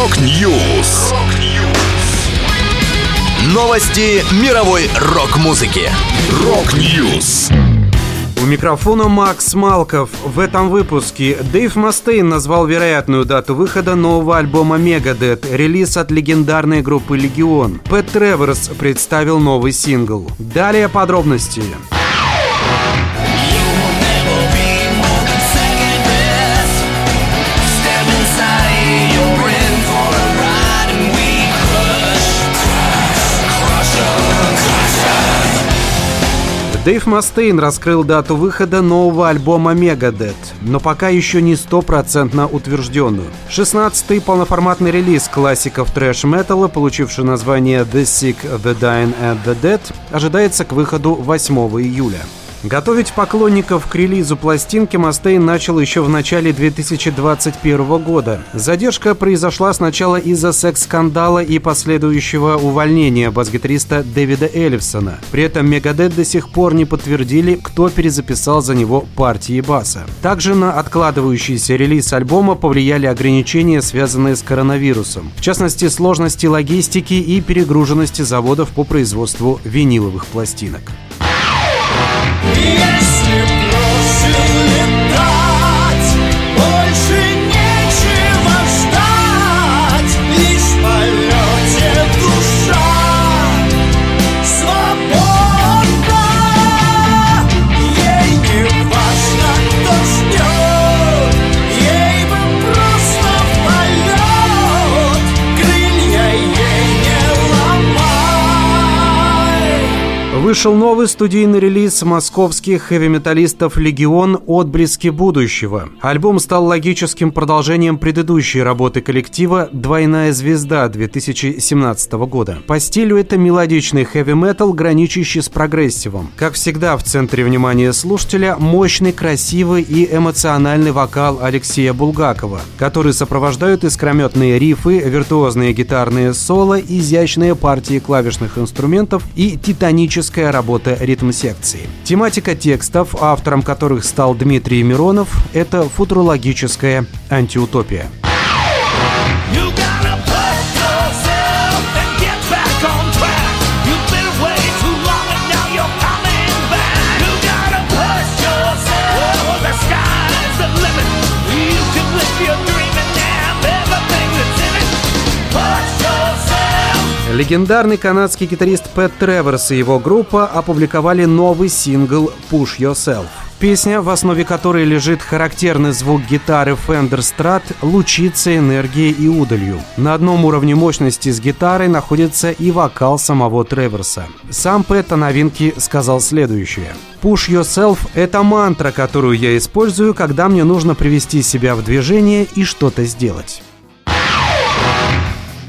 Rock News. Новости мировой рок-музыки. Rock News. У микрофона Макс Малков. В этом выпуске Дэйв Мастейн назвал вероятную дату выхода нового альбома Megadeth, релиз от легендарной группы Легион. Пэт Треверс представил новый сингл. Далее подробности. Дэйв Мастейн раскрыл дату выхода нового альбома Megadeth, но пока еще не стопроцентно утвержденную. 16-й полноформатный релиз классиков трэш-металла, получивший название The Sick, The Dying and The Dead, ожидается к выходу 8 июля. Готовить поклонников к релизу пластинки Мастейн начал еще в начале 2021 года. Задержка произошла сначала из-за секс-скандала и последующего увольнения бас-гитариста Дэвида Эллифсона. При этом Мегадет до сих пор не подтвердили, кто перезаписал за него партии баса. Также на откладывающийся релиз альбома повлияли ограничения, связанные с коронавирусом. В частности, сложности логистики и перегруженности заводов по производству виниловых пластинок. Yeah. Вышел новый студийный релиз московских хэви-металлистов «Легион. Отблески будущего». Альбом стал логическим продолжением предыдущей работы коллектива «Двойная звезда» 2017 года. По стилю это мелодичный хэви-метал, граничащий с прогрессивом. Как всегда, в центре внимания слушателя мощный, красивый и эмоциональный вокал Алексея Булгакова, который сопровождают искрометные рифы, виртуозные гитарные соло, изящные партии клавишных инструментов и титаническая работа ритм-секции. Тематика текстов, автором которых стал Дмитрий Миронов, это футурологическая антиутопия. Легендарный канадский гитарист Пэт Треворс и его группа опубликовали новый сингл «Push Yourself». Песня, в основе которой лежит характерный звук гитары Fender Strat, лучится энергией и удалью. На одном уровне мощности с гитарой находится и вокал самого Треворса. Сам Пэт о новинке сказал следующее. «Push Yourself — это мантра, которую я использую, когда мне нужно привести себя в движение и что-то сделать».